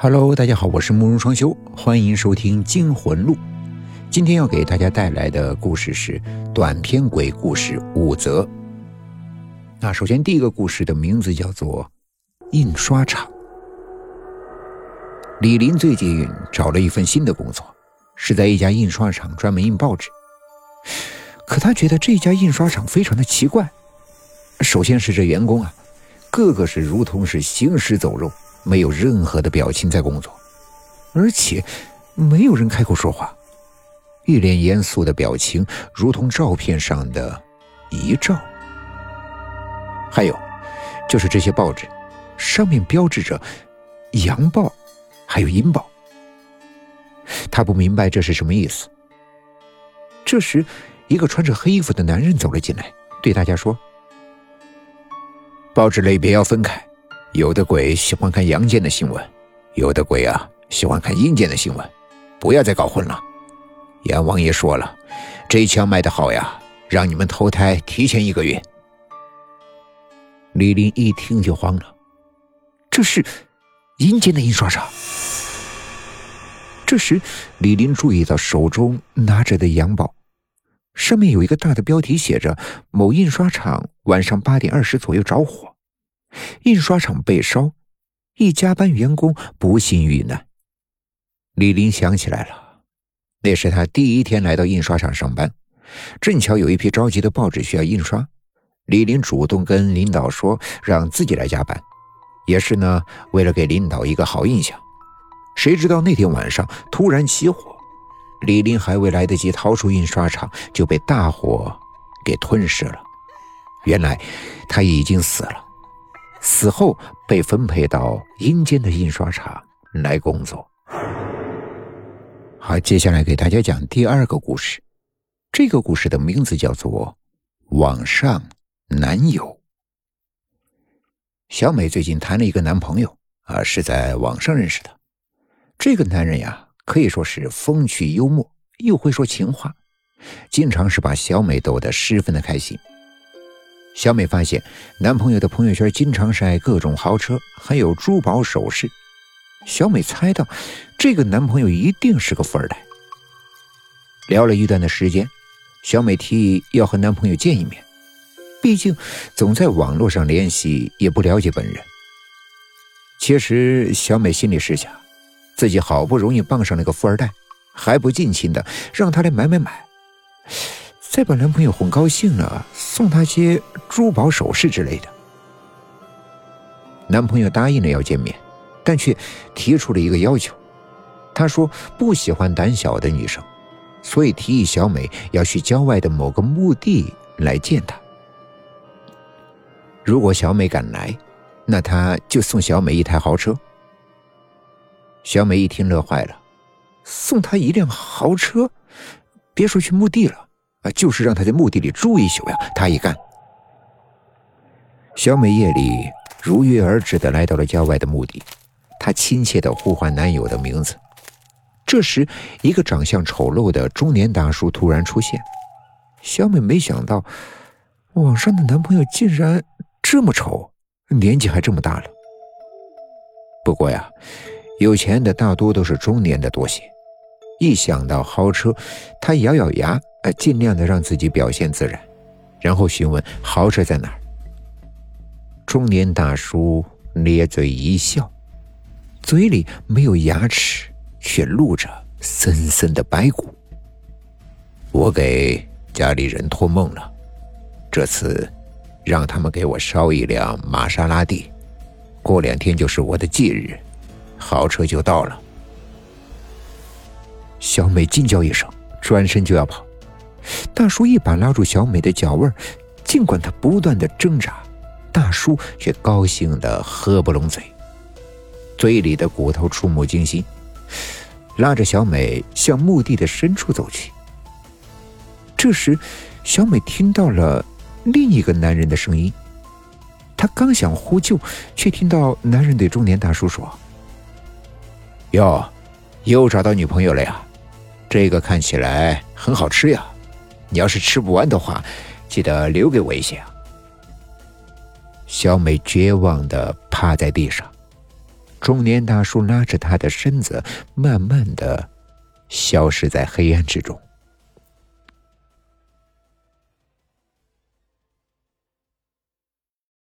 Hello，大家好，我是慕容双修，欢迎收听《惊魂录》。今天要给大家带来的故事是短篇鬼故事五则。那首先第一个故事的名字叫做《印刷厂》。李林最近找了一份新的工作，是在一家印刷厂专门印报纸。可他觉得这家印刷厂非常的奇怪。首先是这员工啊，个个是如同是行尸走肉。没有任何的表情在工作，而且没有人开口说话，一脸严肃的表情，如同照片上的遗照。还有，就是这些报纸，上面标志着“阳报”还有“阴报”。他不明白这是什么意思。这时，一个穿着黑衣服的男人走了进来，对大家说：“报纸类别要分开。”有的鬼喜欢看阳间的新闻，有的鬼啊喜欢看阴间的新闻，不要再搞混了。阎王爷说了，这一枪卖的好呀，让你们投胎提前一个月。李林一听就慌了，这是阴间的印刷厂。这时，李林注意到手中拿着的阳报，上面有一个大的标题，写着“某印刷厂晚上八点二十左右着火”。印刷厂被烧，一加班员工不幸遇难。李林想起来了，那是他第一天来到印刷厂上班，正巧有一批着急的报纸需要印刷。李林主动跟领导说，让自己来加班，也是呢，为了给领导一个好印象。谁知道那天晚上突然起火，李林还未来得及逃出印刷厂，就被大火给吞噬了。原来他已经死了。死后被分配到阴间的印刷厂来工作。好，接下来给大家讲第二个故事。这个故事的名字叫做《网上男友》。小美最近谈了一个男朋友啊，是在网上认识的。这个男人呀，可以说是风趣幽默，又会说情话，经常是把小美逗得十分的开心。小美发现男朋友的朋友圈经常晒各种豪车，还有珠宝首饰。小美猜到，这个男朋友一定是个富二代。聊了一段的时间，小美提议要和男朋友见一面，毕竟总在网络上联系也不了解本人。其实小美心里是想，自己好不容易傍上了个富二代，还不尽情的让他来买买买。再把男朋友哄高兴了，送他些珠宝首饰之类的。男朋友答应了要见面，但却提出了一个要求。他说不喜欢胆小的女生，所以提议小美要去郊外的某个墓地来见他。如果小美敢来，那他就送小美一台豪车。小美一听乐坏了，送他一辆豪车，别说去墓地了。啊，就是让他在墓地里住一宿呀，他也干。小美夜里如约而至的来到了郊外的墓地，她亲切的呼唤男友的名字。这时，一个长相丑陋的中年大叔突然出现。小美没想到，网上的男朋友竟然这么丑，年纪还这么大了。不过呀，有钱的大多都是中年的多些。一想到豪车，他咬咬牙。呃，尽量的让自己表现自然，然后询问豪车在哪儿。中年大叔咧嘴一笑，嘴里没有牙齿，却露着森森的白骨。我给家里人托梦了，这次让他们给我烧一辆玛莎拉蒂，过两天就是我的忌日，豪车就到了。小美惊叫一声，转身就要跑。大叔一把拉住小美的脚腕尽管她不断的挣扎，大叔却高兴的合不拢嘴，嘴里的骨头触目惊心，拉着小美向墓地的深处走去。这时，小美听到了另一个男人的声音，她刚想呼救，却听到男人对中年大叔说：“哟，又找到女朋友了呀？这个看起来很好吃呀。”你要是吃不完的话，记得留给我一些啊！小美绝望的趴在地上，中年大叔拉着她的身子，慢慢的消失在黑暗之中。